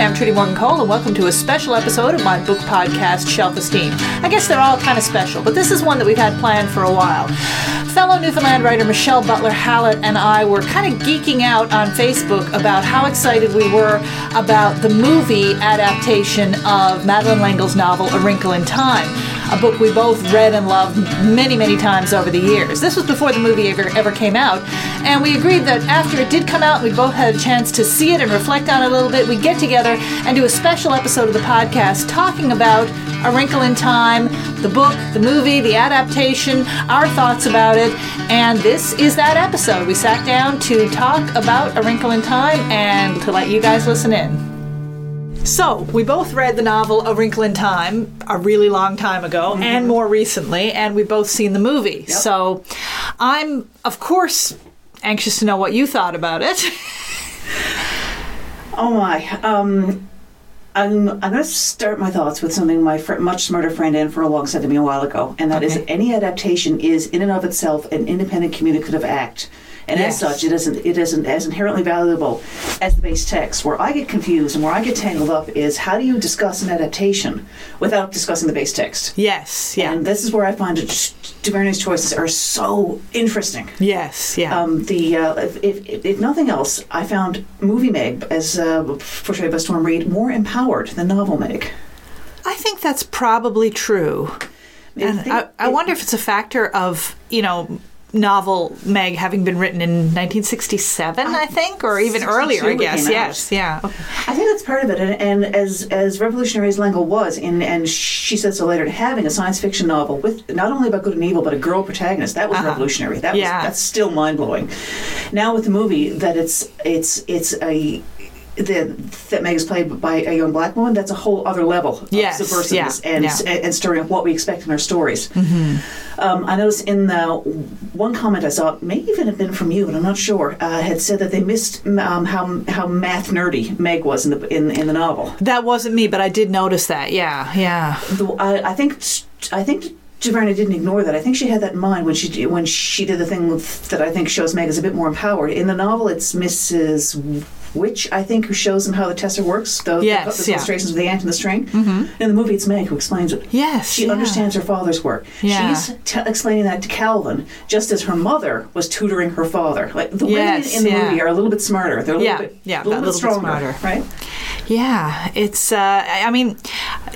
I'm Trudy Morgan Cole, and welcome to a special episode of my book podcast, Shelf Esteem. I guess they're all kind of special, but this is one that we've had planned for a while. Fellow Newfoundland writer Michelle Butler Hallett and I were kind of geeking out on Facebook about how excited we were about the movie adaptation of Madeleine L'Engle's novel, A Wrinkle in Time a book we both read and loved many, many times over the years. This was before the movie ever, ever came out, and we agreed that after it did come out, we both had a chance to see it and reflect on it a little bit. We'd get together and do a special episode of the podcast talking about A Wrinkle in Time, the book, the movie, the adaptation, our thoughts about it, and this is that episode. We sat down to talk about A Wrinkle in Time and to let you guys listen in. So, we both read the novel A Wrinkle in Time a really long time ago mm-hmm. and more recently, and we both seen the movie. Yep. So, I'm, of course, anxious to know what you thought about it. oh my. Um, I'm, I'm going to start my thoughts with something my fr- much smarter friend Anne Furlong said to me a while ago, and that okay. is any adaptation is, in and of itself, an independent communicative act and yes. as such, it isn't it isn't as inherently valuable as the base text. Where I get confused and where I get tangled up is how do you discuss an adaptation without discussing the base text? Yes, yeah. And this is where I find it. DuVernay's choices are so interesting. Yes, yeah. Um, the uh, if, if, if, nothing else, I found movie Meg, as uh, portrayed by Storm Reid, more empowered than novel Meg. I think that's probably true. And I, I, wonder if it's a factor of, you know, novel Meg having been written in 1967, I, I think, or even earlier, I guess. Yes, yeah. Okay. I think that's part of it. And, and, as as revolutionary as L'Engle was, in, and she said so later, having a science fiction novel with not only about good and evil, but a girl protagonist, that was uh-huh. revolutionary. That was yeah. that's still mind blowing. Now with the movie, that it's it's it's a that that Meg is played by a young black woman, that's a whole other level of yes, subversiveness yeah, and, yeah. and stirring up what we expect in our stories. Mm-hmm. Um, I noticed in the one comment I saw, may even have been from you, and I'm not sure, uh, had said that they missed um, how how math nerdy Meg was in the in, in the novel. That wasn't me, but I did notice that. Yeah, yeah. The, I, I think I think DuVernay didn't ignore that. I think she had that in mind when she when she did the thing that I think shows Meg is a bit more empowered. In the novel, it's Mrs. Which I think who shows them how the tester works. The, yes, the, the yeah. illustrations of the ant and the string. Mm-hmm. In the movie, it's Meg who explains it. Yes, she yeah. understands her father's work. Yeah. She's t- explaining that to Calvin, just as her mother was tutoring her father. Like the yes, women in the movie are a little bit smarter. They're a little bit, yeah, a little, bit, bit stronger, smarter, right? Yeah, it's. Uh, I mean,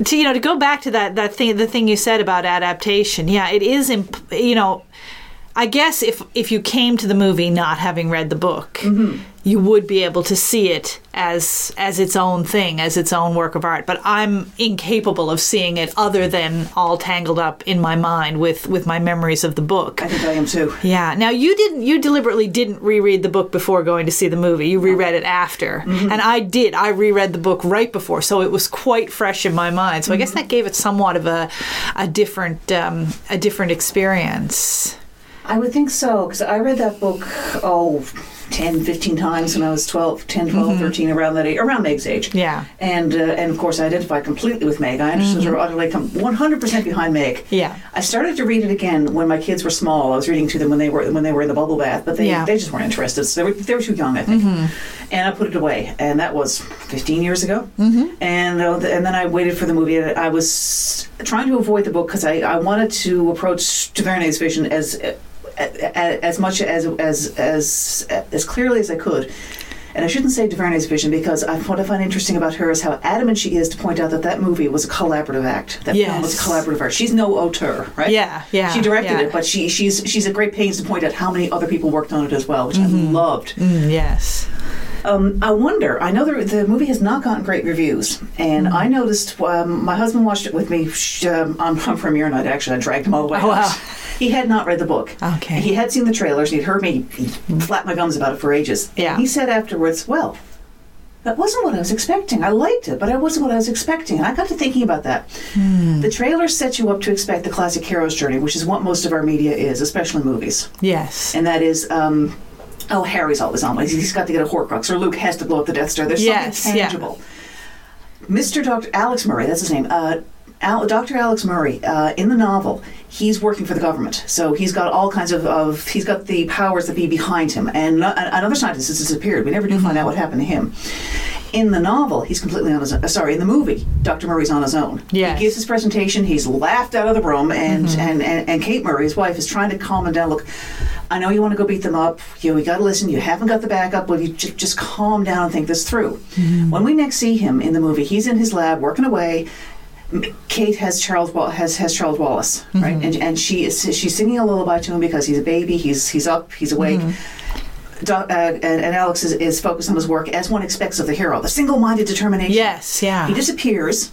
to you know, to go back to that that thing, the thing you said about adaptation. Yeah, it is. Imp- you know, I guess if if you came to the movie not having read the book. Mm-hmm you would be able to see it as as its own thing, as its own work of art. But I'm incapable of seeing it other than all tangled up in my mind with with my memories of the book. I think I am too. Yeah. Now you didn't you deliberately didn't reread the book before going to see the movie. You reread it after, mm-hmm. and I did. I reread the book right before, so it was quite fresh in my mind. So mm-hmm. I guess mm-hmm. that gave it somewhat of a a different um, a different experience. I would think so because I read that book. Oh 10, 15 times when I was 12, 10, 12, mm-hmm. 13, around that age, around Meg's age. Yeah. And uh, and of course, I identified completely with Meg. I understood mm-hmm. her utterly, 100% behind Meg. Yeah. I started to read it again when my kids were small. I was reading to them when they were when they were in the bubble bath, but they, yeah. they just weren't interested. So they were, they were too young, I think. Mm-hmm. And I put it away, and that was 15 years ago. Mm-hmm. And uh, and then I waited for the movie. I was trying to avoid the book because I, I wanted to approach DuVernay's vision as as much as as as as clearly as I could. And I shouldn't say DuVernay's vision because I, what I find interesting about her is how adamant she is to point out that that movie was a collaborative act. That yes. film was a collaborative art. She's no auteur, right? Yeah, yeah. She directed yeah. it, but she she's she's at great pains to point out how many other people worked on it as well, which mm-hmm. I loved. Mm, yes. Um, I wonder. I know the, the movie has not gotten great reviews, and mm-hmm. I noticed. Um, my husband watched it with me um, on, on premiere night. Actually, I dragged him all the way. Oh, wow. He had not read the book. Okay. He had seen the trailers. He'd heard me flap my gums about it for ages. Yeah. he said afterwards, "Well, that wasn't what I was expecting. I liked it, but it wasn't what I was expecting. And I got to thinking about that. Hmm. The trailer sets you up to expect the classic hero's journey, which is what most of our media is, especially movies. Yes. And that is, um, oh, Harry's always on. He's got to get a Horcrux, or Luke has to blow up the Death Star. There's yes, something tangible. Yeah. Mr. Dr. Alex Murray, that's his name. Uh, Al, Dr. Alex Murray, uh, in the novel, he's working for the government. So he's got all kinds of, of he's got the powers that be behind him. And another scientist has disappeared. We never do mm-hmm. find out what happened to him. In the novel, he's completely on his own. Sorry, in the movie, Dr. Murray's on his own. Yes. He gives his presentation. He's laughed out of the room, and, and, and, and Kate Murray, his wife, is trying to calm him down. Look, I know you want to go beat them up. You know, we got to listen. You haven't got the backup. Well, you j- just calm down and think this through. When we next see him in the movie, he's in his lab working away. Kate has Charles has has Charles Wallace, right? And and she is she's singing a lullaby to him because he's a baby. He's he's up. He's awake. Doc, uh, and, and Alex is, is focused on his work as one expects of the hero, the single-minded determination. Yes, yeah. He disappears.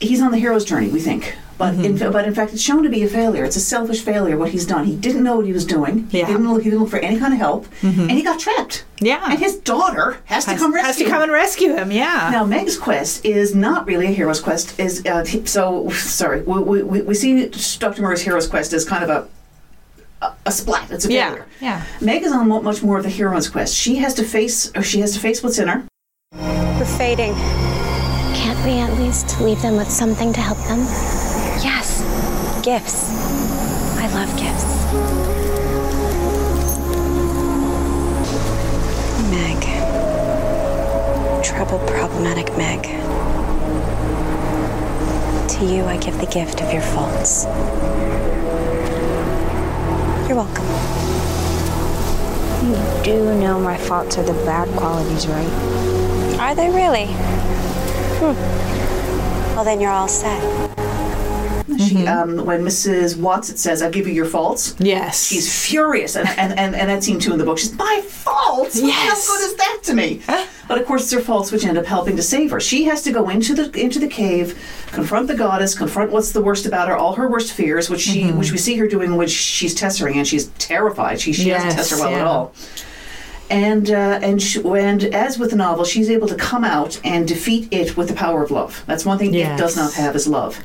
He's on the hero's journey, we think. But in, Mm-hmm. but in fact, it's shown to be a failure. It's a selfish failure. What he's done, he didn't know what he was doing. He Yeah. Mm-hmm. didn't look. He didn't look for any kind of help, and he got trapped. Yeah. And his daughter has, to come rescue. has to him. come and rescue him. Yeah. Now, Meg's quest is not really a hero's quest. Is uh, so sorry. We, we, we see Dr. Murray's hero's quest as kind of a a, a splat. It's a Yeah, failure. yeah. Meg is on much more of the hero's quest. She has to face, or she has to face what's in her. We're fading. Can't we at least leave them with something to help them? Yes. Gifts. I love gifts. Troubled, problematic Meg. To you, I give the gift of your faults. You're welcome. You do know my faults are the bad qualities, right? Are they really? Hmm. Well, then you're all set. She, um, when Mrs. Whatsit says, "I'll give you your faults," Yes. she's furious, and and, and, and that scene too in the book. She's my faults. Yes. How good is that to me? But of course, it's her faults which end up helping to save her. She has to go into the into the cave, confront the goddess, confront what's the worst about her, all her worst fears, which she which we see her doing when she's tessering, and she's terrified. She she doesn't Yes, tesser well at all. And uh, and sh- and as with the novel, she's able to come out and defeat it with the power of love. That's one thing it does not have is love.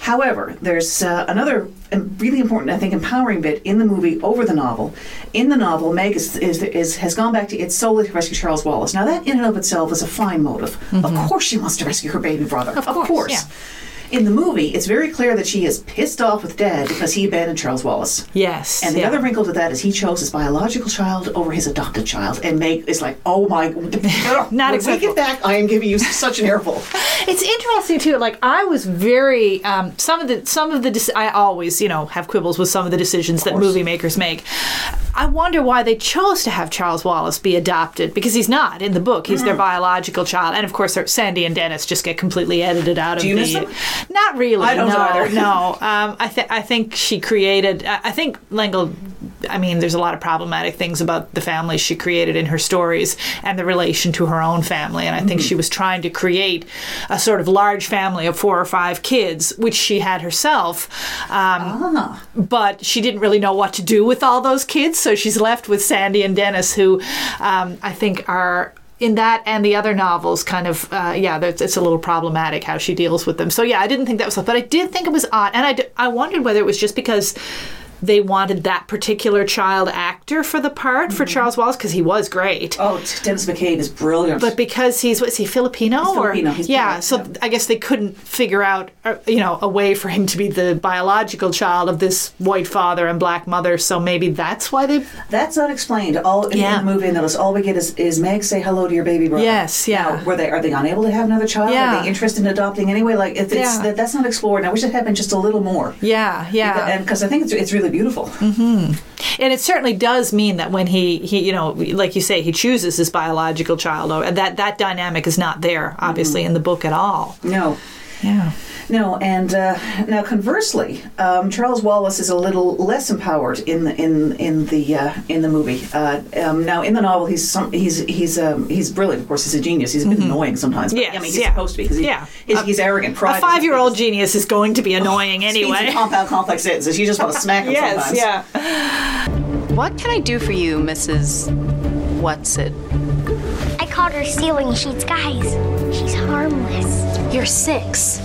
However, there's uh, another um, really important, I think, empowering bit in the movie over the novel. In the novel, Meg is, is, is has gone back to it's solely to rescue Charles Wallace. Now, that in and of itself is a fine motive. Of course, she wants to rescue her baby brother. Of, course, yeah. In the movie, it's very clear that she is pissed off with Dad because he abandoned Charles Wallace. Yes. And the yeah. other wrinkle to that is he chose his biological child over his adopted child. And Meg is like, oh my. Not when we acceptable. get back, I am giving you such an earful. It's interesting too. Like I was very um, some of the some of the dec- I always you know have quibbles with some of the decisions that movie makers make. I wonder why they chose to have Charles Wallace be adopted because he's not in the book. He's their Mm. biological child, and of course Sandy and Dennys just get completely edited out of Do you the. miss them? Not really. I don't no, either. no. Um, I think I think she created. I I think L'Engle. I mean, there's a lot of problematic things about the family she created in her stories and the relation to her own family. And I think Mm-hmm. she was trying to create a sort of large family of four or five kids, which she had herself. Um, Ah. But she didn't really know what to do with all those kids. So she's left with Sandy and Dennys, who um, I think are in that and the other novels kind of uh, yeah it's a little problematic how she deals with them. So yeah i didn't think that was but i did think it was odd and i, d- I wondered whether it was just because they wanted that particular child actor for the part for charles wallace because he was great Oh, Dennis McCabe is brilliant. but because he's what is he Filipino He's or Filipino, he's yeah, so. I guess they couldn't figure out uh, you know a way for him to be the biological child of this white father and black mother. So maybe that's why they That's unexplained. All in, Yeah. the movie, and that is all we get is, is Meg say hello to your baby brother. Yes, yeah. Now, were they are they unable to have another child? Yeah. Are they interested in adopting anyway? Like it, it's Yeah. that, that's not explored. And I wish it happened just a little more. yeah yeah And because I think it's it's really beautiful. And it certainly does mean that when he he you know like you say he chooses his biological child that that dynamic is not there obviously mm-hmm. in the book at all. No. Yeah. No, and uh, now conversely, um, Charles Wallace is a little less empowered in the in in the uh, in the movie. Uh, um, now, in the novel, he's some, he's he's um, he's brilliant. Of course, he's a genius. He's a bit annoying sometimes. But, Yes, I mean, he's yeah. supposed to be because he, Yeah. he's, A- he's arrogant. Pride A five-year-old genius is going to be annoying Speaks anyway. in compound complex sentences. You just want to smack him yes, sometimes. yeah. What can I do for you, Mrs. Whatsit? I caught her stealing sheets, guys. She's harmless. You're six.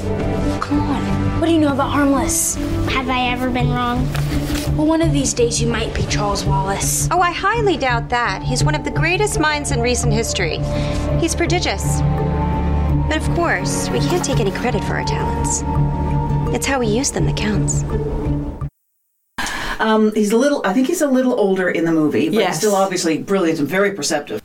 What do you know about harmless? Have I ever been wrong? Well, one of these days you might be Charles Wallace. Oh, I highly doubt that. He's one of the greatest minds in recent history. He's prodigious. But of course, we can't take any credit for our talents. It's how we use them that counts. Um, he's a little. I think he's a little older in the movie, but Yes. he's still obviously brilliant and very perceptive.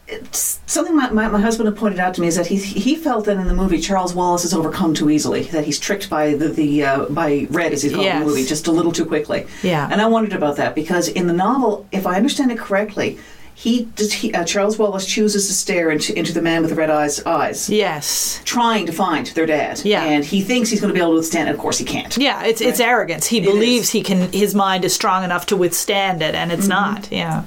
something my, my, my, husband had pointed out to me is that he he felt that in the movie Charles Wallace is overcome too easily, that he's tricked by the, the uh, by Red as he's called yes. in the movie just a little too quickly. Yeah, and I wondered about that because in the novel, if I understand it correctly, he, he uh, Charles Wallace chooses to stare into, into the man with the red eyes eyes. Yes, trying to find their dad. Yeah, and he thinks he's going to be able to withstand it. Of course, he can't. Yeah, it's right? it's arrogance. He it believes is. he can. His mind is strong enough to withstand it, and it's mm-hmm. not. Yeah.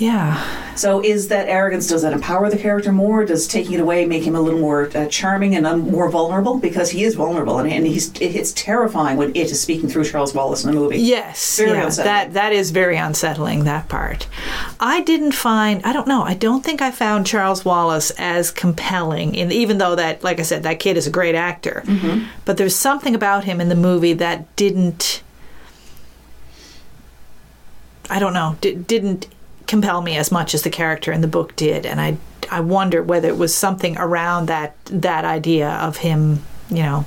Yeah. So is that arrogance? Does that empower the character more? Does taking it away make him a little more uh, charming and un- more vulnerable? Because he is vulnerable, and, and he's it, it's terrifying when it is speaking through Charles Wallace in the movie. Yes, very yeah, unsettling. that that is very unsettling. That part, I didn't find. I don't know. I don't think I found Charles Wallace as compelling. In even though that, like I said, that kid is a great actor, mm-hmm. but there's something about him in the movie that didn't. I don't know. didn't compel me as much as the character in the book did, and I I wonder whether it was something around that that idea of him, you know,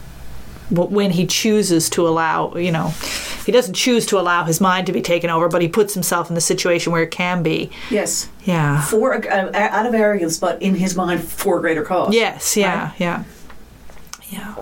when he chooses to allow, you know, he doesn't choose to allow his mind to be taken over, but he puts himself in the situation where it can be. Yes. Yeah. For uh, out of arrogance, but in his mind for a greater cause. Yes. Yeah. Right? Yeah. Yeah.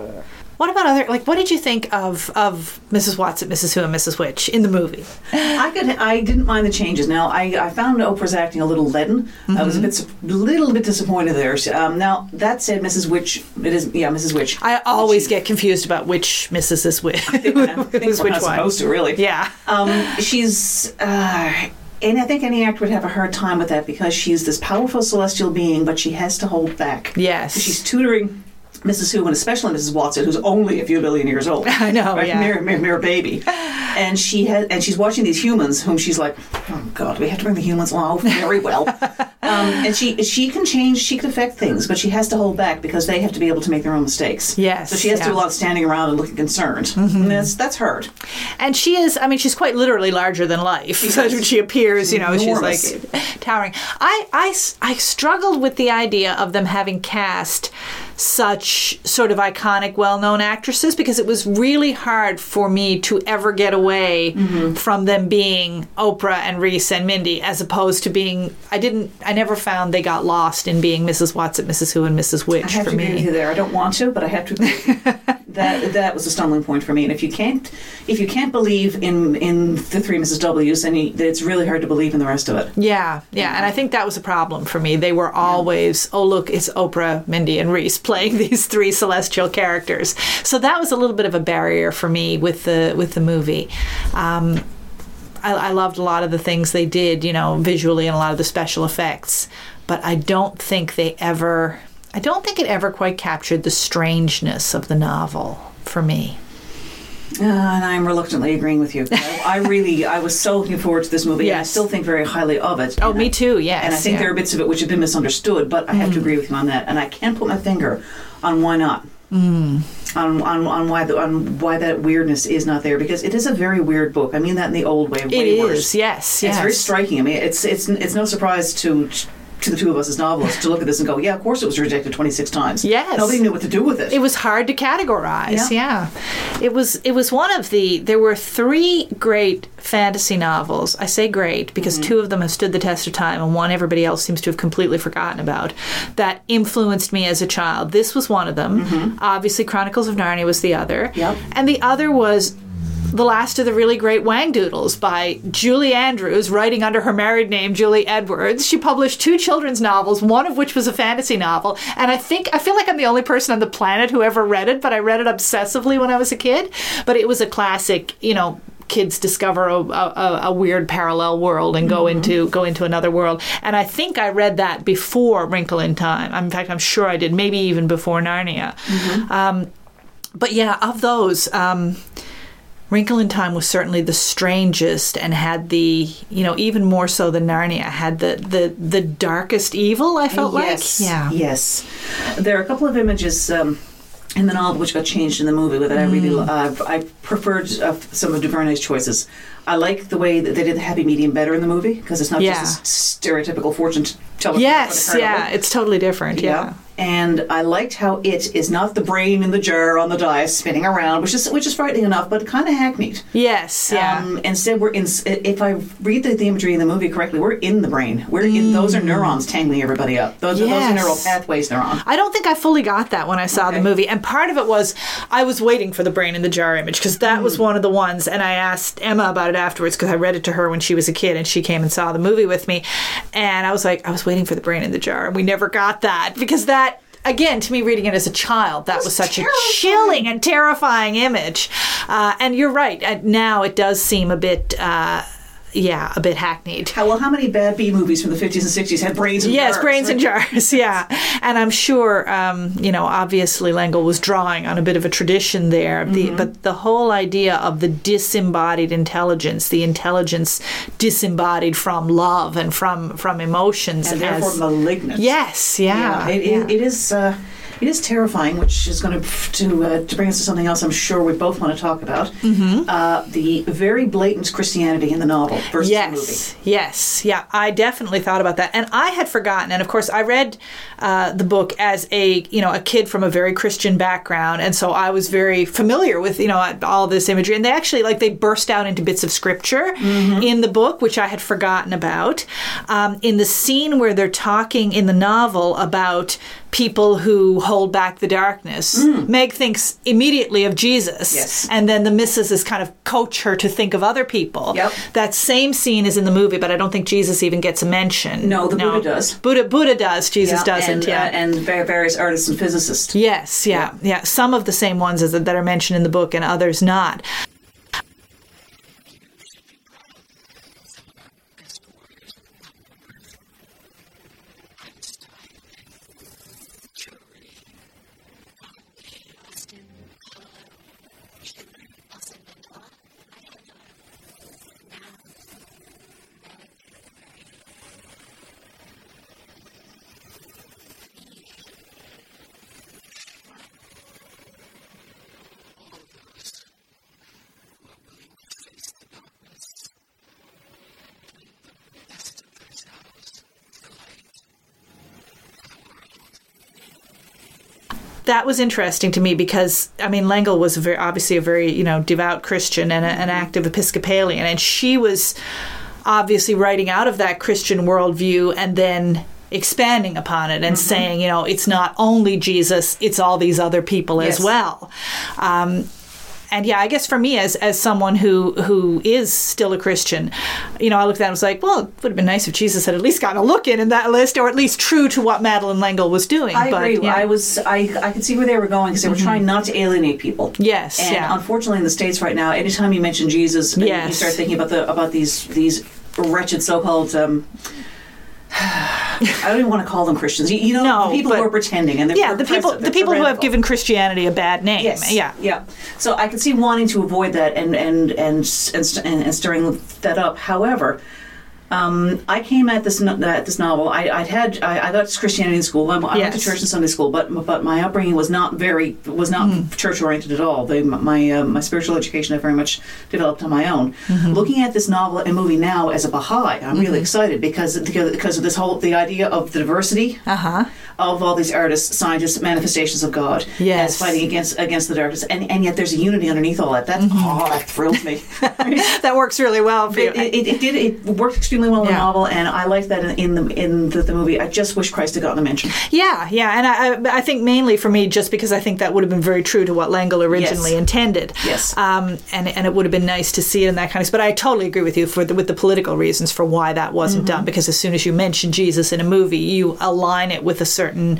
What about other like what did you think of of Mrs. Whatsit, Mrs. Who, and Mrs. Which in the movie? I could I didn't mind the changes. Now I, I found Oprah's acting a little leaden. Mm-hmm. I was a mm-hmm. bit a little bit disappointed there. Um, now that said, Mrs. Which it is yeah Mrs. Which. I always she, get confused about which Mrs. is which. I think, I think which one? Supposed to really. Yeah. Um, she's. Uh, and I think any actor would have a hard time with that because she's this powerful celestial being, but she has to hold back. Yes. She's tutoring Mrs. Who and especially Mrs. Whatsit, who's only a few billion years old. I know, right? yeah. Mere, mere, mere baby. And she has, and she's watching these humans, whom she's like, oh God, we have to bring the humans along. Oh, very well. um, and she she can change, she can affect things, but she has to hold back because they have to be able to make their own mistakes. Yes. So she has yeah. to do a lot of standing around and looking concerned. Mm-hmm. And that's that's hard. And she is, I mean, she's quite literally larger than life. So when she appears, you know, enormous. she's like towering. I, I, I struggled with the idea of them having cast such sort of iconic, well known actresses because it was really hard for me to ever get away mm-hmm. from them being Oprah and Reese and Mindy as opposed to being, I didn't, I never found they got lost in being Mrs. Whatsit, Mrs. Who, and Mrs. Which I have for to me. Agree with you there. I don't want to, but I have to. that that was a stumbling point for me. And if you can't, if you can't believe in in the three Mrs. W's, then you, it's really hard to believe in the rest of it. Yeah, yeah, and I think that was a problem for me. They were always, oh look, it's Oprah, Mindy, and Reese playing these three celestial characters. So that was a little bit of a barrier for me with the with the movie. Um, I, I loved a lot of the things they did, you know, visually and a lot of the special effects, but I don't think they ever. I don't think it ever quite captured the strangeness of the novel for me. Uh, and I'm reluctantly agreeing with you. I, I, really, I was so looking forward to this movie. Yes. And I still think very highly of it. Oh, me I, too. Yes. And I think yeah. there are bits of it which have been misunderstood, but I have mm. to agree with you on that. And I can't put my finger on why not. Mm. On, on, on why the, on why that weirdness is not there because it is a very weird book. I mean that in the old way. Way it is, worse. yes, yes. It's very striking. I mean, it's it's it's no surprise to to the two of us as novelists to look at this and go, yeah, of course it was rejected 26 times. Yes. Nobody knew what to do with it. It was hard to categorize. Yeah. yeah. It was it was one of the there were three great fantasy novels. I say great because mm-hmm. two of them have stood the test of time and one everybody else seems to have completely forgotten about that influenced me as a child. This was one of them. Mm-hmm. Obviously Chronicles of Narnia was the other. Yep. And the other was the last of the really great Whangdoodles by Julie Andrews, writing under her married name, Julie Edwards. She published two children's novels, one of which was a fantasy novel. And I think, I feel like I'm the only person on the planet who ever read it, but I read it obsessively when I was a kid. But it was a classic, you know, kids discover a, a, a, weird parallel world and go mm-hmm. into go into another world. And I think I read that before Wrinkle in Time. In fact, I'm sure I did, maybe even before Narnia. Mm-hmm. Um, but yeah, of those. Um, Wrinkle in Time was certainly the strangest and had the, you know, even more so than Narnia, had the the, the darkest evil, I felt yes, like. Yeah. Yes. There are a couple of images. Um, in the novel, which got changed in the movie, that I really uh, I preferred uh, some of DuVernay's choices. I like the way that they did the happy medium better in the movie because it's not yeah. just a stereotypical fortune telephone. Yes, yeah, it's totally different. Yeah. And I liked how it is not the brain in the jar on the dice spinning around, which is which is frightening enough, but kind of hackneyed. Yes, yeah. Um, instead, we're in. If I read the, the imagery in the movie correctly, we're in the brain. We're in. Those are neurons tangling everybody up. Those, are those are Mm. Neural pathways they're on. I don't think I fully got that when I saw Okay. the movie. And part of it was I was waiting for the brain in the jar image because that was one of the ones. And I asked Emma about it afterwards because I read it to her when she was a kid and she came and saw the movie with me. And I was like, I was waiting for the brain in the jar. And we never got that because that. Again, to me, reading it as a child, that was such terrifying. a chilling and terrifying image. Uh, and you're right. Uh, now it does seem a bit, uh, yeah, a bit hackneyed. How well? How many bad B movies from the fifties and sixties had brains? In Yes, jars, brains in jars. Yeah, and I'm sure, um, you know, obviously L'Engle was drawing on a bit of a tradition there. Mm-hmm. but the whole idea of the disembodied intelligence, the intelligence disembodied from love and from from emotions, and therefore as- malignant. yes, yeah, it, yeah. It, it is. Uh, it is terrifying, which is going to to uh, to bring us to something else. I'm sure we both want to talk about Mm-hmm. uh, the very blatant Christianity in the novel versus the movie. Yes, yes, yeah. I definitely thought about that, and I had forgotten. And of course, I read uh, the book as a you know a kid from a very Christian background, and so I was very familiar with you know all this imagery. And they actually like they burst out into bits of scripture in the book, which I had forgotten about. Um, in the scene where they're talking in the novel about people who hold back the darkness, Meg thinks immediately of Jesus, Yes. and then the missus is kind of coach her to think of other people. Yep. That same scene is in the movie, but I don't think Jesus even gets a mention. No, the Buddha does. Buddha Buddha does. Jesus Yeah, doesn't. and, yeah. uh, and various artists and physicists. yes. Yeah, yeah. Some of the same ones as that are mentioned in the book, and others not. That was interesting to me because I mean L'Engle was a very obviously a very you know devout Christian and a, an active Episcopalian, and she was obviously writing out of that Christian worldview and then expanding upon it and saying you know it's not only Jesus, it's all these other people as well. Um, and yeah, I guess for me as as someone who who is still a Christian, you know, I looked at it and was like, well, it would have been nice if Jesus had at least gotten a look in in that list, or at least true to what Madeleine L'Engle was doing. I but, agree. yeah. I was. I. I could see where they were going because they were trying not to alienate people. Yes, And yeah. unfortunately, in the states right now, anytime you mention Jesus, and you start thinking about the about these these wretched so-called. Um, I don't even want to call them Christians. You, you know, No, the people but- who are pretending and they're yeah, the people the people who have given Christianity a bad name. Yes. Yeah. Yeah. So I can see wanting to avoid that and and and and, and, and stirring that up. However. Um, I came at this no- at this novel. I, I'd had I, I got Christianity in school. I, I went to church and Sunday school, but but my upbringing was not very was not Hmm. church oriented at all. They, my uh, my spiritual education I very much developed on my own. Mm-hmm. Looking at this novel and movie now as a Baha'i, I'm really excited because because of this whole the idea of the diversity Uh huh. of all these artists, scientists, manifestations of God, Yes. as fighting against against the darkness, and and yet there's a unity underneath all that. That's Mm-hmm. oh, that thrills me. That works really well for you. It, it, it did. It worked extremely well in Yeah. the novel, and I liked that in, in the in the, the movie. I just wish Christ had gotten a mention. Yeah, yeah, and I, I, think mainly for me, just because I think that would have been very true to what L'Engle originally Yes. intended. Yes. um, and and it would have been nice to see it in that kind of. But I totally agree with you for the, with the political reasons for why that wasn't Mm-hmm. done. Because as soon as you mention Jesus in a movie, you align it with a certain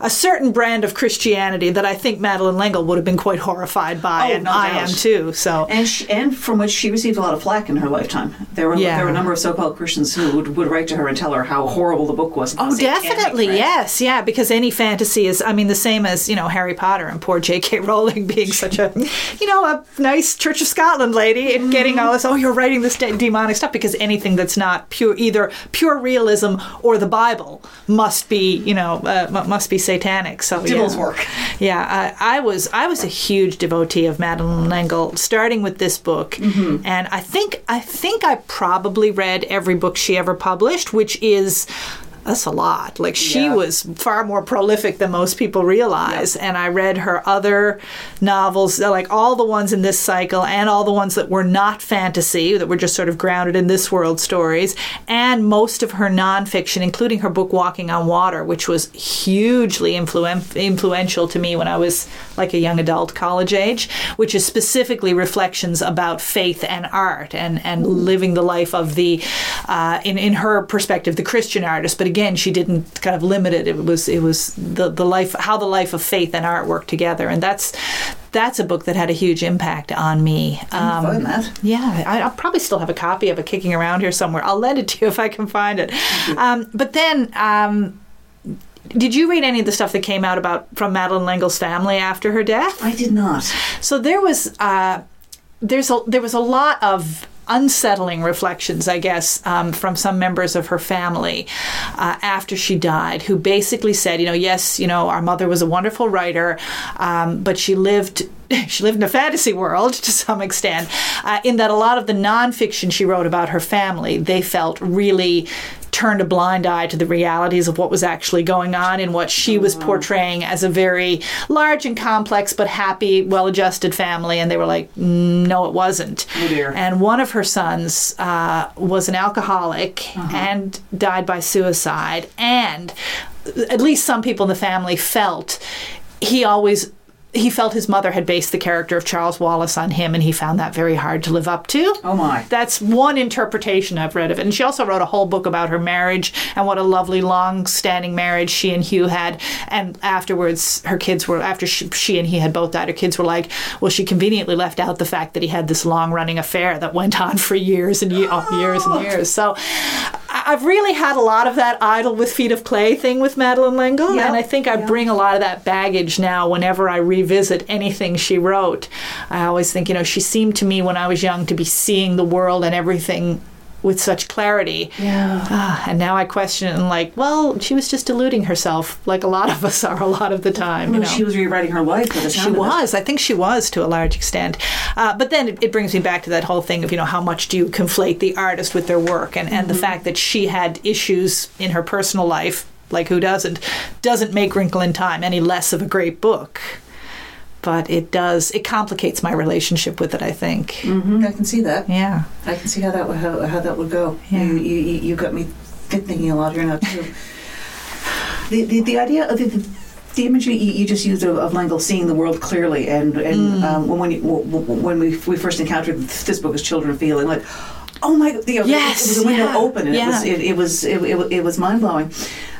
a certain brand of Christianity that I think Madeleine L'Engle would have been quite horrified by, Oh, and no I am too. So And she, and from which she received a lot of flack in her lifetime. There were Yeah. there were a number of so-called Christians who would, would write to her and tell her how horrible the book was. Oh, definitely, yes, yeah. Because any fantasy is, I mean, the same as you know Harry Potter and poor J.K. Rowling being such a, you know, a nice Church of Scotland lady and getting all this. Oh, you're writing this de- demonic stuff because anything that's not pure, either pure realism or the Bible, must be, you know, uh, must be satanic. So Devil's yeah. work. Yeah, I, I was I was a huge devotee of Madeleine L'Engle, starting with this book, Mm-hmm. and I think I think I probably read every book she ever published, which is that's a lot. Like she yeah. was far more prolific than most people realize. Yep. And I read her other novels, like all the ones in this cycle and all the ones that were not fantasy, that were just sort of grounded in this world stories, and most of her nonfiction, including her book Walking on Water, which was hugely influ- influential to me when I was like a young adult, college age, which is specifically reflections about faith and art and, and living the life of the, uh, in, in her perspective, the Christian artist. But again, she didn't kind of limit it. It was it was the the life how the life of faith and art work together, and that's that's a book that had a huge impact on me. Um, that. Yeah, I, will probably still have a copy of it kicking around here somewhere. I'll lend it to you if I can find it. Um, but then. Um, did you read any of the stuff that came out about from Madeleine L'Engle's family after her death? I did not. So there was uh, there's a there was a lot of unsettling reflections, I guess, um, from some members of her family uh, after she died, who basically said, you know, yes, you know, our mother was a wonderful writer, um, but she lived she lived in a fantasy world to some extent, uh, in that a lot of the nonfiction she wrote about her family, they felt really turned a blind eye to the realities of what was actually going on and what she was mm-hmm. portraying as a very large and complex but happy, well adjusted family. And they were like, mm, no, it wasn't. Oh. And one of her sons uh, was an alcoholic uh-huh. and died by suicide. And at least some people in the family felt he always he felt his mother had based the character of Charles Wallace on him, and he found that very hard to live up to. Oh my! That's one interpretation I've read of it. And she also wrote a whole book about her marriage and what a lovely, long-standing marriage she and Hugh had. And afterwards, her kids were after she, she and he had both died. Her kids were like, well, she conveniently left out the fact that he had this long-running affair that went on for years and ye- oh, years and years. So I've really had a lot of that idol with feet of clay thing with Madeleine L'Engle, yep. and I think I yep. bring a lot of that baggage now whenever I revisit anything she wrote. I always think, you know, she seemed to me when I was young to be seeing the world and everything with such clarity. Yeah. Uh, and now I question it and like, well, she was just deluding herself, like a lot of us are a lot of the time. Well, you know? She was rewriting her life. she was. I think she was to a large extent. Uh, but then it, it, brings me back to that whole thing of you know how much do you conflate the artist with their work, and and mm-hmm. the fact that she had issues in her personal life. Like who doesn't? Doesn't make Wrinkle in Time any less of a great book but it does it complicates my relationship with it. I think. Mm-hmm. I can see that. Yeah, I can see how that would how, how that would go. Yeah. You, you, you got me thinking a lot here now too. the, the the idea of the, the the imagery you, just used of, of L'Engle seeing the world clearly, and and mm. um, when you, when we we first encountered this book as children, feeling like, oh my, you know, yes, it was a window yeah. open, and yeah. it was it, it was it, it, it was mind blowing.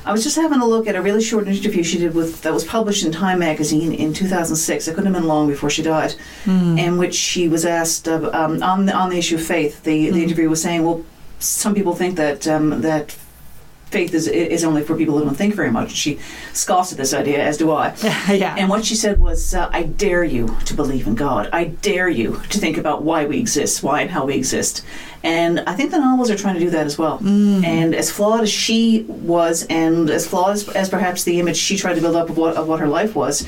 I was just having a look at a really short interview she did with that was published in Time magazine in 2006. It couldn't have been long before she died, mm. in which she was asked uh, um, on the on the issue of faith. The, mm. the hmm. interview was saying, well, some people think that um, that faith is is only for people who don't think very much. She scoffs at this idea, as do I. yeah. And what she said was, uh, "I dare you to believe in God. I dare you to think about why we exist, why and how we exist." And I think the novels are trying to do that as well. Mm. And as flawed as she was, and as flawed as, as, perhaps the image she tried to build up of what, of what her life was,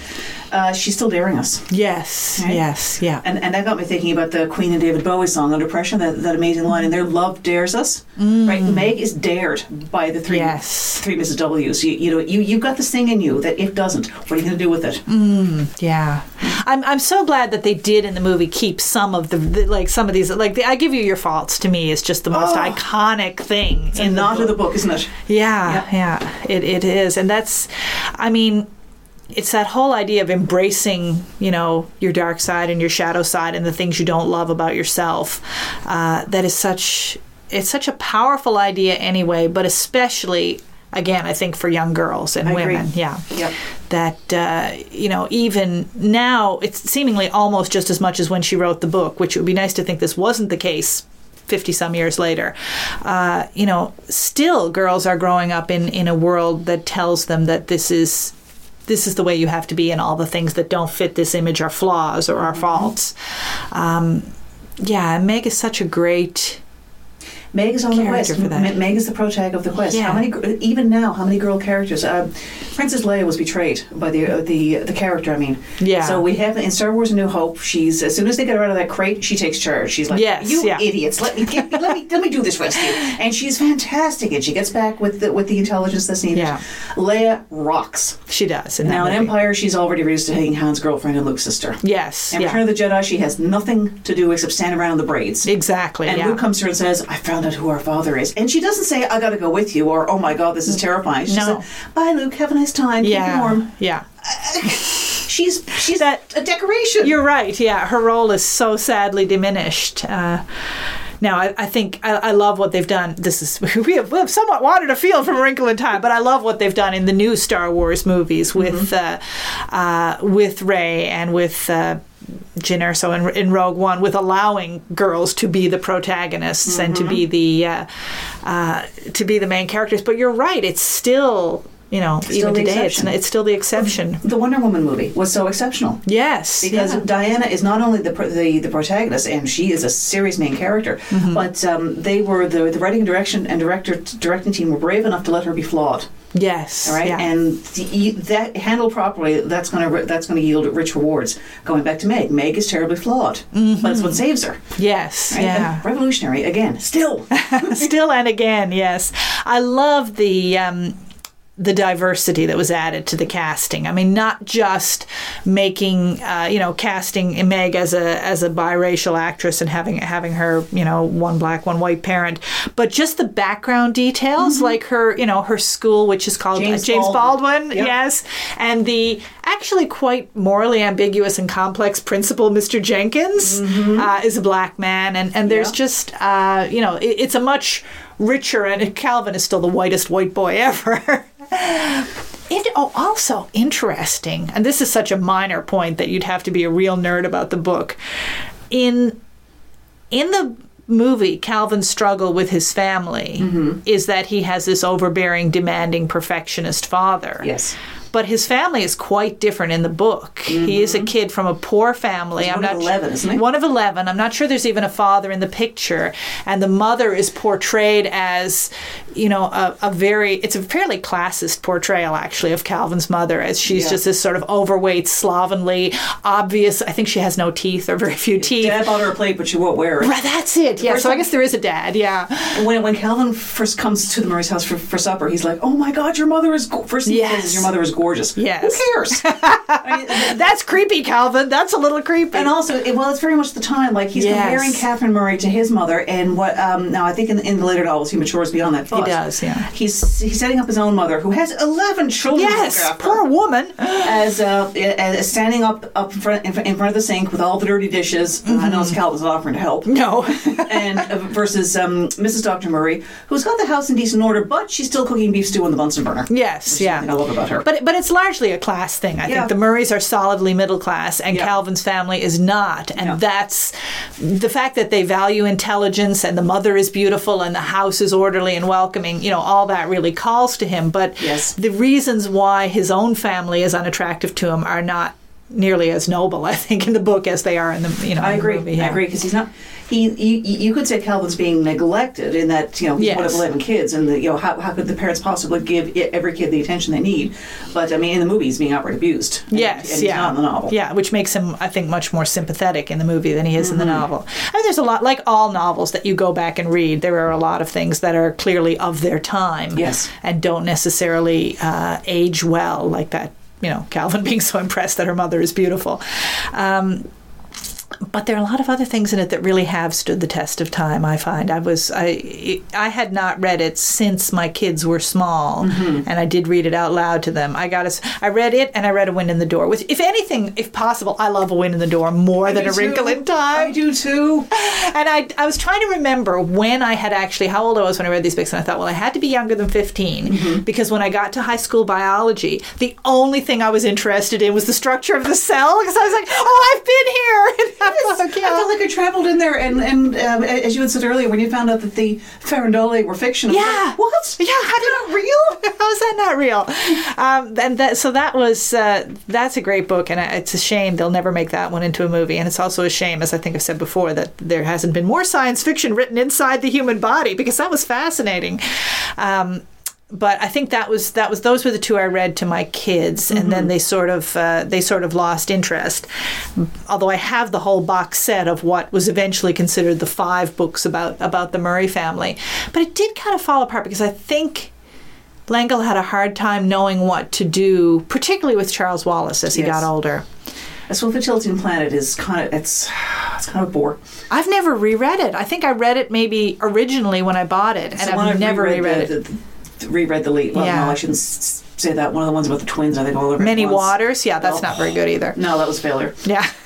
uh, she's still daring us. Yes, right? yes, yeah. And, and that got me thinking about the Queen and David Bowie song, Under Pressure, that, that amazing line in there, Love Dares Us. Mm. Right? Meg is dared by the three, yes. three Mrs. W's. You, you know, you, you've got this thing in you that it doesn't. What are you going to do with it? Mm, yeah. I'm, I'm so glad that they did in the movie keep some of the, the like, some of these, like, the, I give you your faults to me is just the most oh, iconic thing in the book. of the book, isn't it? Yeah, yep. yeah, it, it is, and that's, I mean, it's that whole idea of embracing, you know, your dark side and your shadow side and the things you don't love about yourself. Uh, that is such, it's such a powerful idea anyway, but especially again, I think for young girls and I women, agree. yeah, yep. that uh, you know, even now, it's seemingly almost just as much as when she wrote the book, which it would be nice to think this wasn't the case 50 some years later. Uh, you know, still girls are growing up in, in a world that tells them that this is this is the way you have to be and all the things that don't fit this image are flaws or are faults. Um, yeah, Meg is such a great Meg is on the quest. for that. Meg is the protag of the quest. Yeah. How many, even now, how many girl characters? Uh, Princess Leia was betrayed by the uh, the the character. I mean, Yeah. So we have in Star Wars: A New Hope. She's as soon as they get her out of that crate, she takes charge. She's like, Yes, "You yeah. idiots, let me get, let me let me do this rescue." And she's fantastic, and she gets back with the with the intelligence that's needed. Yeah. Leia rocks. She does. Now in. Empire, she's already reduced to hating Han's girlfriend and Luke's sister. Yes. And yeah. Return of the Jedi, she has nothing to do except stand around in the braids. Exactly. And yeah. Luke comes to her and says, I found out who our father is. And she doesn't say, I gotta go with you, or, oh my god, this is terrifying. She No. said, Bye, Luke, have a nice time. Keep yeah. warm. Yeah. She's she's That- a decoration. You're right. Yeah, her role is so sadly diminished. Uh, now, I, I think I, I love what they've done. This is we have, we have somewhat wandered afield from Wrinkle in Time, but I love what they've done in the new Star Wars movies with uh, uh, with Rey and with. Uh, Jyn Erso in, in Rogue One with allowing girls to be the protagonists and to be the uh, uh, to be the main characters. But you're right; it's still you know even today it's it's still the exception. the Wonder Woman movie was so exceptional. Yes, Because yeah. Diana is not only the, the the protagonist, and she is a serious main character, Mm-hmm. but um, they were the the writing direction and director directing team were brave enough to let her be flawed. yes, All right, yeah. and the, that handled properly, that's going to that's going to yield rich rewards. Going back to Meg, Meg is terribly flawed, but it's what saves her. yes, Right? Mm-hmm. yeah. And revolutionary again, still. Still and again, yes. I love the um, the diversity that was added to the casting. I mean, not just making uh, you know casting Meg as a as a biracial actress and having having her you know one black one white parent, but just the background details like her you know her school, which is called James uh, James Baldwin. Baldwin, Yep. yes, and the actually quite morally ambiguous and complex principal, Mr. Jenkins, uh, is a black man, and and there's Yeah. just uh, you know it, it's a much richer and Calvin is still the whitest white boy ever. It, oh, also interesting, and this is such a minor point that you'd have to be a real nerd about the book. In in the movie, Calvin's struggle with his family mm-hmm. is that he has this overbearing, demanding, perfectionist father. Yes. But his family is quite different in the book. He is a mm-hmm. kid from a poor family. He's one of 11, isn't he? One of 11. I'm not sure there's even a father in the picture. And the mother is portrayed as, you know, a, a very, it's a fairly classist portrayal, actually, of Calvin's mother, as she's Yeah. just this sort of overweight, slovenly, obvious. I think she has no teeth or very few teeth. Dad bought her a plate, but she won't wear it. Right, that's it. Yeah, so I guess there is a dad. Yeah. When when Calvin first comes to the Murray's house for, for supper, he's like, "Oh my God, your mother is go-. first Yes. says your mother is gorgeous." Yes. Who cares? I mean, That's creepy, Calvin. That's a little creepy. And also, it, well, it's very much the time. Like he's Yes. comparing Catherine Murray to his mother, and what? Um, now, I think in, in the later novels, he matures beyond that. Thought. does, yeah. He's he's setting up his own mother, who has eleven children. yes, after, poor woman. As uh, as standing up up in front in front of the sink with all the dirty dishes. I know it's Calvin's not offering to help. Mm-hmm. No. and uh, versus um, Mrs. Dr. Murray, who's got the house in decent order, but she's still cooking beef stew on the Bunsen burner. Yes, yeah. the I love about her. But but it's largely a class thing. I Yeah. think the Murrays are solidly middle class, and Yeah. Calvin's family is not. And Yeah. that's the fact that they value intelligence, and the mother is beautiful, and the house is orderly and welcoming. You know, all that really calls to him. But Yes. the reasons why his own family is unattractive to him are not nearly as noble, I think, in the book as they are in the you know. I agree. movie, I agree because he's not. He, you, you could say Calvin's being neglected in that you know he's one of Yes. eleven kids, and the, you know how, how could the parents possibly give every kid the attention they need? But I mean, in the movie, he's being outright abused. and- Yes, and he's yeah, not in the novel. Yeah, which makes him, I think, much more sympathetic in the movie than he is Mm-hmm. in the novel. I mean, there's a lot, like all novels that you go back and read. There are a lot of things that are clearly of their time, Yes. and don't necessarily uh, age well, like that. You know, Calvin being so impressed that her mother is beautiful. Um, but there are a lot of other things in it that really have stood the test of time. I find I was I I had not read it since my kids were small, Mm-hmm. and I did read it out loud to them. I got a, I read it and I read A Wind in the Door. Which, if anything, if possible, I love A Wind in the Door more than Me A Wrinkle too. in Time. I do too. And I, I was trying to remember when I had actually, how old I was when I read these books. And I thought, well, I had to be younger than 15 Mm-hmm. because when I got to high school biology, the only thing I was interested in was the structure of the cell because I was like, oh, I've been here. yes. book. Yeah. I felt like I traveled in there, and and um, as you had said earlier, when you found out that the farandolae were fictional, Yeah. like, what? Yeah, how did not real? How is that not real? Um, and that, so that was uh, that's a great book, and it's a shame they'll never make that one into a movie. And it's also a shame, as I think I've said before, that there hasn't been more science fiction written inside the human body because that was fascinating. Um, but I think that was that was those were the two I read to my kids, and then they sort of uh, they sort of lost interest. Although I have the whole box set of what was eventually considered the five books about about the Murray family, but it did kind of fall apart because I think. L'Engle had a hard time knowing what to do, particularly with Charles Wallace as he Yes. got older. That's what Swiftly Tilting Planet is kind of. It's it's kind of a bore. I've never reread it. I think I read it maybe originally when I bought it, and the one I've never reread reread it. The, the, reread the lead. Well, Yeah. no, I shouldn't s- say that. One of the ones about the twins. I think all over. Many. Waters, yeah, that's Oh. not very good either. No, that was failure. Yeah.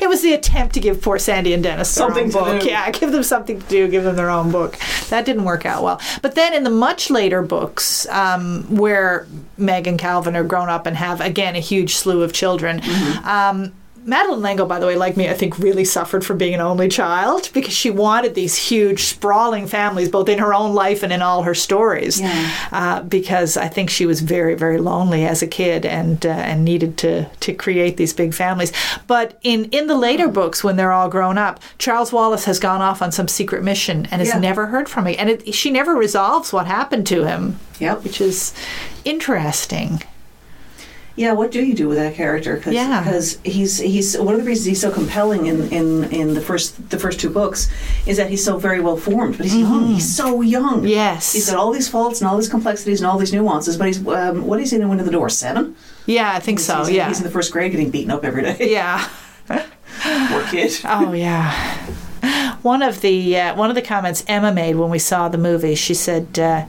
It was the attempt to give poor Sandy and Dennys Something book. do. Yeah, give them something to do, give them their own book. That didn't work out well. But then in the much later books, um, where Meg and Calvin are grown up and have, again, a huge slew of children, Mm-hmm. um, Madeleine L'Engle, by the way, like me, I think really suffered from being an only child because she wanted these huge, sprawling families, both in her own life and in all her stories. Yeah. Uh, because I think she was very, very lonely as a kid and uh, and needed to to create these big families. But in in the later books, when they're all grown up, Charles Wallace has gone off on some secret mission and is Yeah. never heard from me, and it, she never resolves what happened to him. Yep. which is interesting. Yeah, what do you do with that character? Cause, Yeah. because he's he's one of the reasons he's so compelling in, in, in the first the first two books is that he's so very well formed, but he's young. He's so young. Mm-hmm. Yes. he's got all these faults and all these complexities and all these nuances. But he's um, what is he in the Wind in the Door? Seven. Yeah, I think so. He's, Yeah, he's in the first grade, getting beaten up every day. yeah. Poor kid. Oh yeah. One of the uh, one of the comments Emma made when we saw the movie, she said, uh,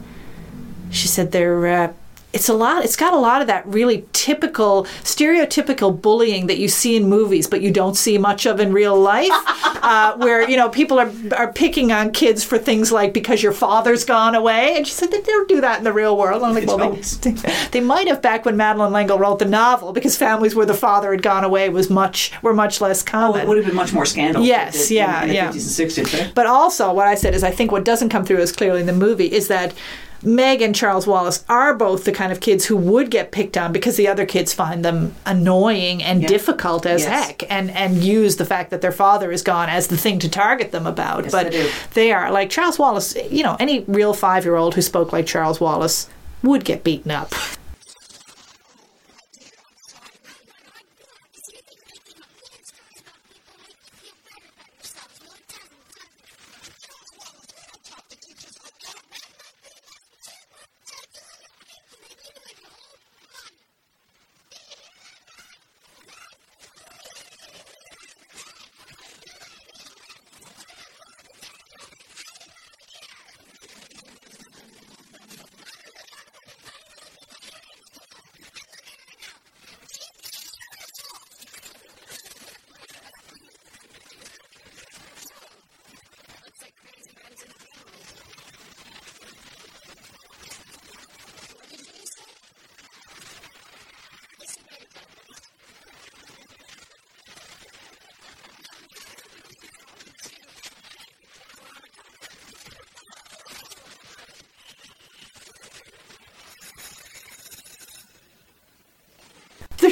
she said they're. Uh, it's a lot. It's got a lot of that really typical, stereotypical bullying that you see in movies, but you don't see much of in real life. uh, where you know people are are picking on kids for things like because your father's gone away, and she said they don't do that in the real world. I'm like, They well, they, they might have back when Madeleine L'Engle wrote the novel, because families where the father had gone away was much were much less common. Oh, it would have been much more scandal. Yes, in, yeah, in the yeah. 50s and 60s. Right? But also, what I said is, I think what doesn't come through as clearly in the movie is that Meg and Charles Wallace are both the kind of kids who would get picked on because the other kids find them annoying and Yeah. difficult as Yes. heck, and and use the fact that their father is gone as the thing to target them about. Yes, but they they are like Charles Wallace. You know, any real five-year-old who spoke like Charles Wallace would get beaten up.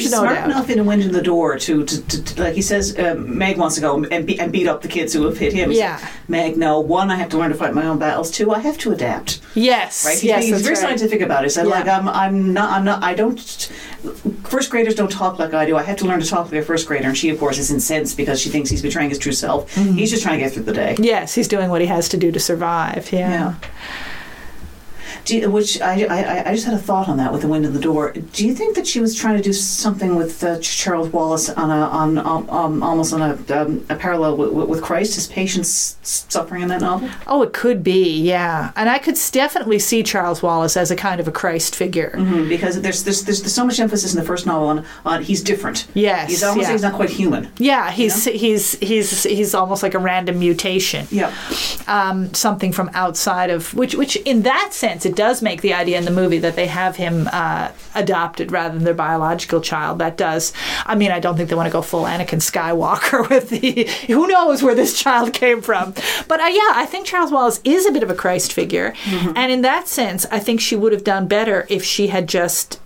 There's no smart doubt. enough in a wind in the door to, to, to, to- like he says, um, Meg wants to go and, be, and beat up the kids who have hit him. Yeah. says, Meg, no. One, I have to learn to fight my own battles. Two, I have to adapt. Yes, Right? He's, yes, he's very right. scientific about it. Said, Yeah. like, I'm, I'm not, I'm not, I don't. First graders don't talk like I do. I have to learn to talk like a first grader. And she, of course, is incensed because she thinks he's betraying his true self. Mm-hmm. He's just trying to get through the day. Yes, he's doing what he has to do to survive. Yeah. Yeah. You, which I, I, I just had a thought on that with the wind in the door. Do you think that she was trying to do something with uh, Charles Wallace on a on um, um, almost on a, um, a parallel with, with Christ, his patients suffering in that novel? Oh, it could be, yeah. And I could definitely see Charles Wallace as a kind of a Christ figure. Mm, Because there's, there's there's so much emphasis in the first novel on, on he's different. Yes, he's almost yeah. he's not quite human. Yeah, he's he's he's he's almost like a random mutation. Yeah, Um, something from outside of which which in that sense it it does make the idea in the movie that they have him uh, adopted rather than their biological child. That does. I mean, I don't think they want to go full Anakin Skywalker with the. Who knows where this child came from? But uh, yeah, I think Charles Wallace is a bit of a Christ figure, mm-hmm. and in that sense, I think she would have done better if she had just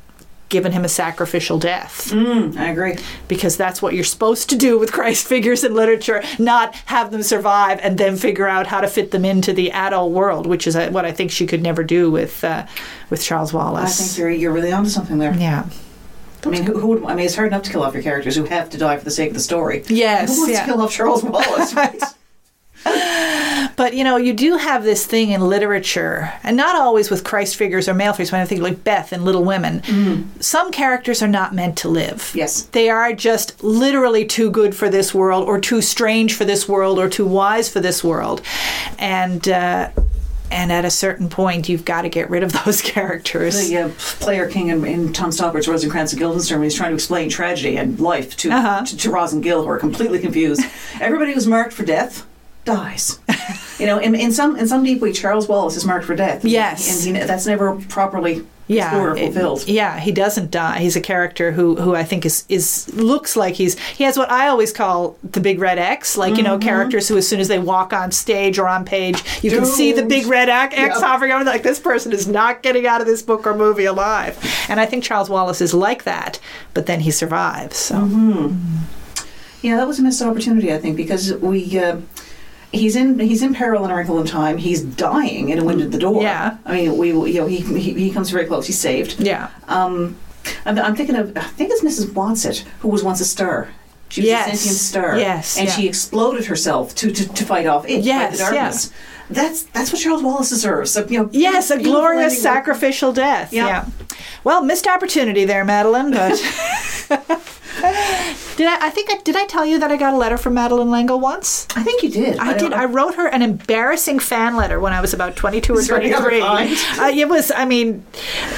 given him a sacrificial death. Mm, I agree. Because that's what you're supposed to do with Christ figures in literature, not have them survive and then figure out how to fit them into the adult world, which is what I think she could never do with uh, with Charles Wallace. I think you're, you're really onto something there. Yeah. I mean, who, who, would? I mean, it's hard enough to kill off your characters who have to die for the sake of the story. Yes, who wants yeah. to kill off Charles Wallace? right. But you know, you do have this thing in literature, and not always with Christ figures or male figures. When I think like Beth and Little Women, mm. some characters are not meant to live. Yes, they are just literally too good for this world, or too strange for this world, or too wise for this world, and. Uh, and at a certain point, you've got to get rid of those characters. The uh, player king in, in, Tom Stoppard's Rosencrantz and Guildenstern, when he's trying to explain tragedy and life to, uh-huh. to, to Roz and Gil, who are completely confused. Everybody was marked for death dies. you know, in, in some in some deep way, Charles Wallace is marked for death. Yes, and he, that's never properly yeah, fulfilled. It, yeah, he doesn't die. He's a character who who I think is is looks like he's he has what I always call the big red X, like mm-hmm. you know mm-hmm. characters who as soon as they walk on stage or on page, you Dude. can see the big red X yep. hovering over. Like this person is not getting out of this book or movie alive. And I think Charles Wallace is like that, but then he survives. So. Mm-hmm. Yeah, that was a missed opportunity, I think, because we. Uh, he's in he's in peril in a wrinkle in time. He's dying in a wind at the door. Yeah. I mean, we you know he he, he comes very close. He's saved. Yeah. Um, I'm, I'm thinking of I think it's Mrs. Whatsit who was once a star. She was yes. a sentient star. Yes. And yeah. she exploded herself to, to, to fight off it, yes, the darkness. Yeah. That's that's what Charles Wallace deserves. So, you know, yes, a glorious sacrificial death. Yeah. yeah. Well, missed opportunity there, Madeleine, but did I? I think I did. I tell you that I got a letter from Madeleine L'Engle once. I think you did. I, I did. I wrote her an embarrassing fan letter when I was about twenty-two or twenty-three. Uh, it was. I mean,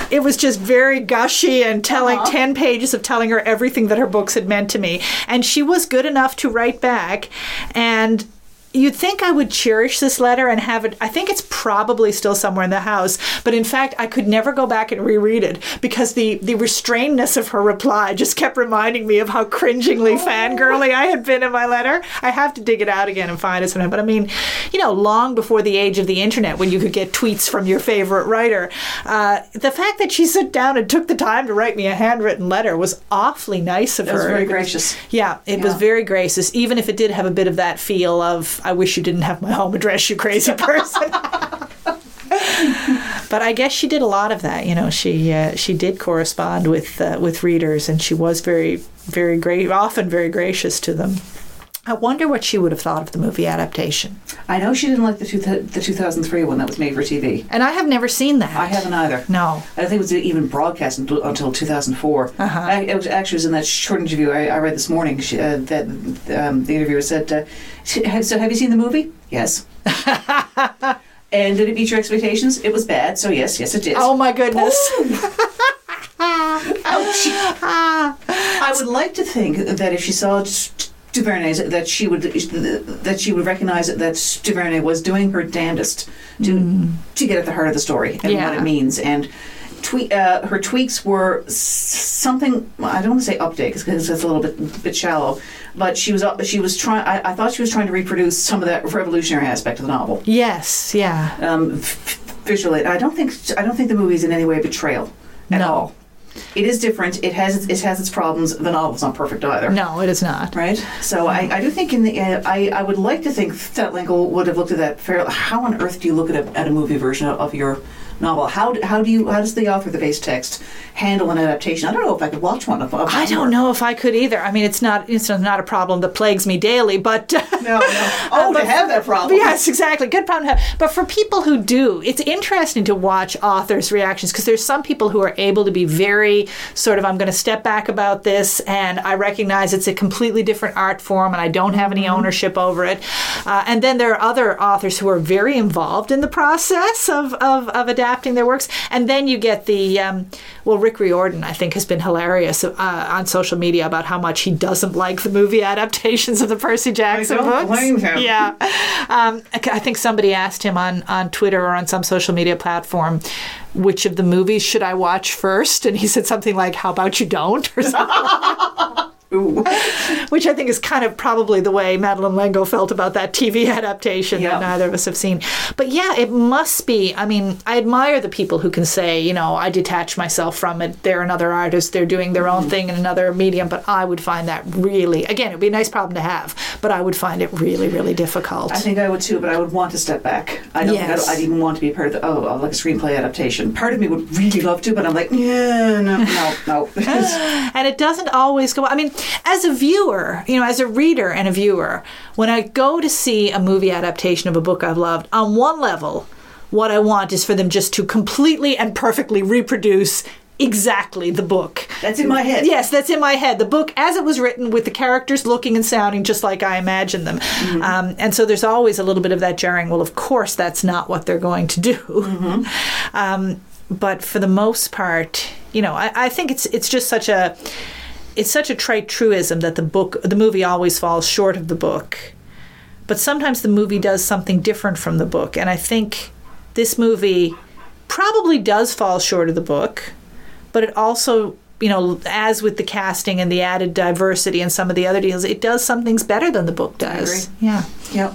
it was just very gushy and telling uh-huh. ten pages of telling her everything that her books had meant to me, and she was good enough to write back and you'd think I would cherish this letter and have it. I think it's probably still somewhere in the house, but in fact, I could never go back and reread it because the the restrainedness of her reply just kept reminding me of how cringingly oh. fangirly I had been in my letter. I have to dig it out again and find it sometime. But I mean, you know, long before the age of the internet, when you could get tweets from your favorite writer, uh, the fact that she sat down and took the time to write me a handwritten letter was awfully nice of her. It was very gracious. Yeah, it yeah. was very gracious, even if it did have a bit of that feel of I wish you didn't have my home address, you crazy person. but I guess she did a lot of that. You know, she uh, she did correspond with uh, with readers, and she was very very great, often very gracious to them. I wonder what she would have thought of the movie adaptation. I know she didn't like the two th- the 2003 one that was made for TV. And I have never seen that. I haven't either. No. I don't think it was even broadcast until, until 2004. Uh-huh. I, it was actually was in that short interview I, I read this morning she, uh, that um, the interviewer said, uh, "So have you seen the movie?" Yes. and did it meet your expectations? It was bad, so yes, yes, it did. Oh my goodness. Ouch. I would like to think that if she saw DuVernay that she would that she would recognize that DuVernay was doing her damnedest to mm. to get at the heart of the story and yeah. what it means and tweak uh, her tweaks were something I don't want to say update because it's a little bit bit shallow but she was she was trying I, I, thought she was trying to reproduce some of that revolutionary aspect of the novel yes yeah um, visually I don't think I don't think the movie is in any way a betrayal at no. all it is different. It has it has its problems. The novel's not perfect either. No, it is not. Right. So I, I do think in the uh, I I would like to think that L'Engle would have looked at that fairly. How on earth do you look at a, at a movie version of, of your novel. How, how do you how does the author of the base text handle an adaptation? I don't know if I could watch one of. them. I don't know if I could either. I mean, it's not it's not a problem that plagues me daily, but no, no. Oh, to have that problem. Yes, exactly. Good problem to have. But for people who do, it's interesting to watch authors' reactions because there's some people who are able to be very sort of I'm going to step back about this, and I recognize it's a completely different art form, and I don't have any mm-hmm. ownership over it. Uh, and then there are other authors who are very involved in the process of of, of adapting adapting their works, and then you get the um, well, Rick Riordan I think has been hilarious uh, on social media about how much he doesn't like the movie adaptations of the Percy Jackson I don't books. blame him. Yeah, um, I think somebody asked him on on Twitter or on some social media platform which of the movies should I watch first? And he said something like, How about you don't? or something. Which I think is kind of probably the way Madeleine L'Engle felt about that TV adaptation that neither of us have seen. But yeah, it must be. I mean, I admire the people who can say, you know, I detach myself from it. They're another artist. They're doing their own mm. thing in another medium. But I would find that really, again, it would be a nice problem to have. But I would find it really, really difficult. I think I would too, but I would want to step back. I don't Yes. think I'd, I'd even want to be part of the oh, oh, like a screenplay adaptation. Part of me would really love to, but I'm like, yeah, no, no, no. Ah, and it doesn't always go. I mean, as a viewer, you know, as a reader and a viewer, when I go to see a movie adaptation of a book I've loved, on one level, what I want is for them just to completely and perfectly reproduce exactly the book. That's in my head. Yes, that's in my head. The book as it was written, with the characters looking and sounding just like I imagined them. Mm-hmm. Um, and so there's always a little bit of that jarring. Well, of course, that's not what they're going to do. Mm-hmm. Um, but for the most part, you know, I, I think it's it's just such a it's such a trite truism that the book the movie always falls short of the book. But sometimes the movie does something different from the book, and I think this movie probably does fall short of the book, but it also you know, as with the casting and the added diversity and some of the other deals, it does some things better than the book does. Yeah. Yep.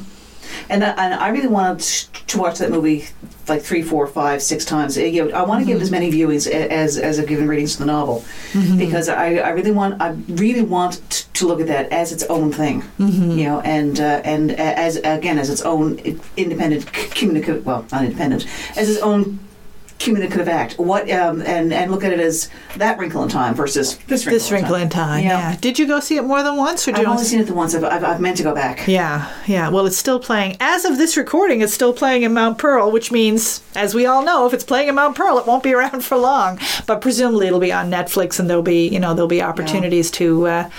And I, and I really wanted to watch that movie like three, four, five, six times. Uh, You know, I want to give it as many viewings as as I've given readings to the novel because I, I really want I really want t- to look at that as its own thing. You know, and uh, and as again as its own independent communicative well not independent as its own communicative act. What um, and and look at it as that wrinkle in time versus this wrinkle, This Wrinkle in Time. Yeah. Did you go see it more than once, or I've you only seen it the once. I've, I've, I've meant to go back. Yeah, yeah. Well, it's still playing. As of this recording, it's still playing in Mount Pearl, which means, as we all know, if it's playing in Mount Pearl, it won't be around for long. But presumably, it'll be on Netflix, and there'll be, you know, there'll be opportunities to. Uh,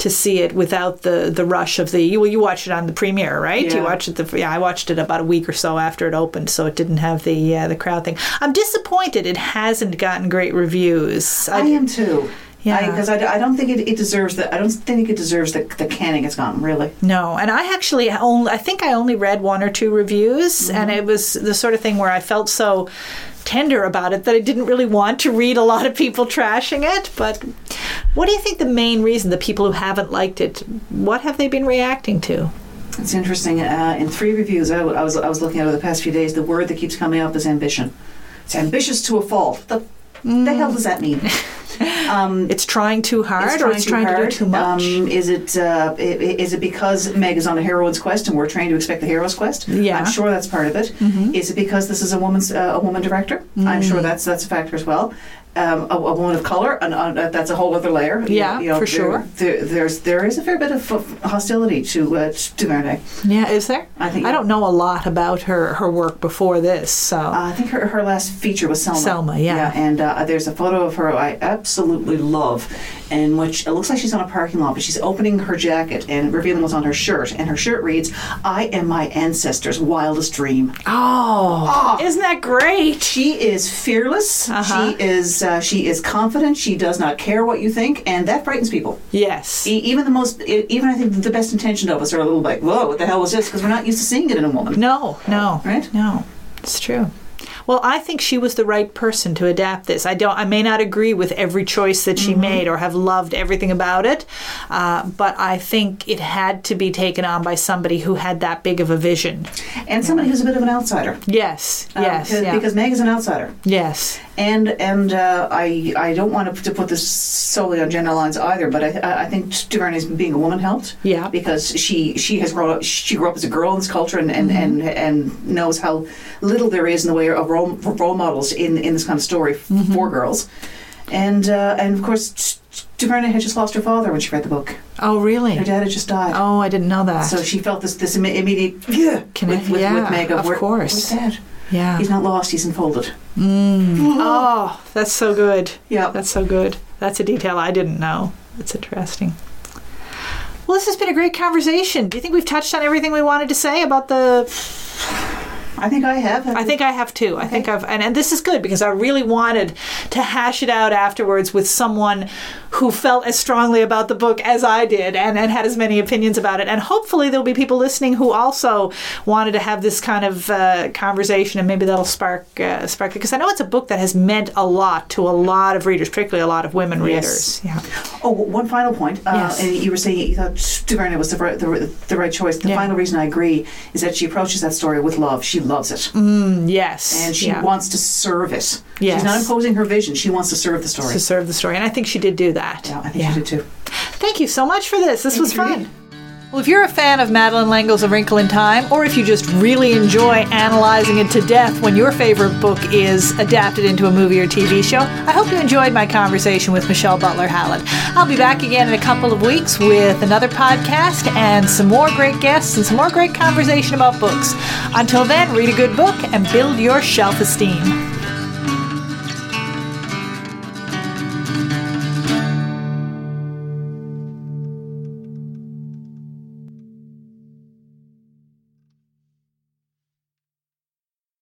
to see it without the, the rush of the well you watched it on the premiere right yeah. you watched it the yeah I watched it about a week or so after it opened so it didn't have the uh, the crowd thing I'm disappointed it hasn't gotten great reviews I am too. Yeah. Because I, I, don't think it, it deserves the I don't think it deserves the, the canning it's gotten really. No, and I actually only I think I only read one or two reviews, and it was the sort of thing where I felt so tender about it that I didn't really want to read a lot of people trashing it. But what do you think the main reason the people who haven't liked it? What have they been reacting to? It's interesting. Uh, in three reviews I, I was I was looking at over the past few days, the word that keeps coming up is ambition. It's ambitious to a fault. The, the hell does that mean? Um, It's trying too hard, or it's trying to do hard. too much. Um, is it uh, is it because Meg is on a heroine's quest and we're trained to expect the hero's quest? Yeah. Mm-hmm. I'm sure that's part of it. Is it because this is a woman's uh, a woman director? I'm Mm. sure that's that's a factor as well. Um, a, a woman of color, and uh, that's a whole other layer. You Yeah, know, for there- sure. There, there's there is a fair bit of of hostility to uh, to Verne. yeah, is there? I think- I don't know a lot about her her work before this, so Uh, I think her, her last feature was Selma. Selma, yeah. and uh, there's a photo of her I absolutely love, in which it looks like she's on a parking lot, but she's opening her jacket and revealing what's on her shirt, and her shirt reads, "I am my ancestors' wildest dream." oh, isn't that great? She is fearless. Uh-huh. She is uh, she is confident. She does not care what you think, and that frightens people. Yes. E- even the most, e- even I think the best intentioned of us are a little like, "Whoa, what the hell was this?" Because we're not used to seeing it in a woman. No, no, Right? No, it's true. Well, I think she was the right person to adapt this. I don't. I may not agree with every choice that she made or have loved everything about it, uh, but I think it had to be taken on by somebody who had that big of a vision. And somebody who's a bit of an outsider. Yes. Um, Yes. because, yeah. because Meg is an outsider. yes. And and uh, I I don't want to, to put this solely on gender lines either, but I I think DuVernay's being a woman helped. Yeah. Because she she has grown up she grew up as a girl in this culture and and, Mm-hmm. and, and knows how little there is in the way of role, role models in in this kind of story Mm-hmm. for girls. And uh, and of course DuVernay had just lost her father when she read the book. Oh, really? Her dad had just died. Oh, I didn't know that. So she felt this this imme- immediate yeah, Connect- with, with, yeah, with Meg of where, course. Where's dad? yeah. He's not lost. He's enfolded. Oh, that's so good. Yeah. That's so good. That's a detail I didn't know. That's interesting. Well, this has been a great conversation. Do you think we've touched on everything we wanted to say about the I think I have. I think I have too. I think I've, and, and this is good because I really wanted to hash it out afterwards with someone who felt as strongly about the book as I did and, and had as many opinions about it. And hopefully there'll be people listening who also wanted to have this kind of uh, conversation and maybe that'll spark uh, spark because I know it's a book that has meant a lot to a lot of readers, particularly a lot of women readers. Yes. Yeah. Oh, one final point. Uh, yes. you were saying you thought DuVernay was the right, the, the right choice. The yeah. final reason I agree is that she approaches that story with love. She loves it. Mm, yes. And she yeah. wants to serve it. Yes. She's not imposing her vision. She wants to serve the story. To serve the story. And I think she did do that. Yeah, I think yeah. she did too. Thank you so much for this. This Thank was fun. Well, if you're a fan of Madeleine L'Engle's A Wrinkle in Time, or if you just really enjoy analyzing it to death when your favorite book is adapted into a movie or TV show, I hope you enjoyed my conversation with Michelle Butler Hallett. I'll be back again in a couple of weeks with another podcast and some more great guests and some more great conversation about books. Until then, read a good book and build your shelf esteem.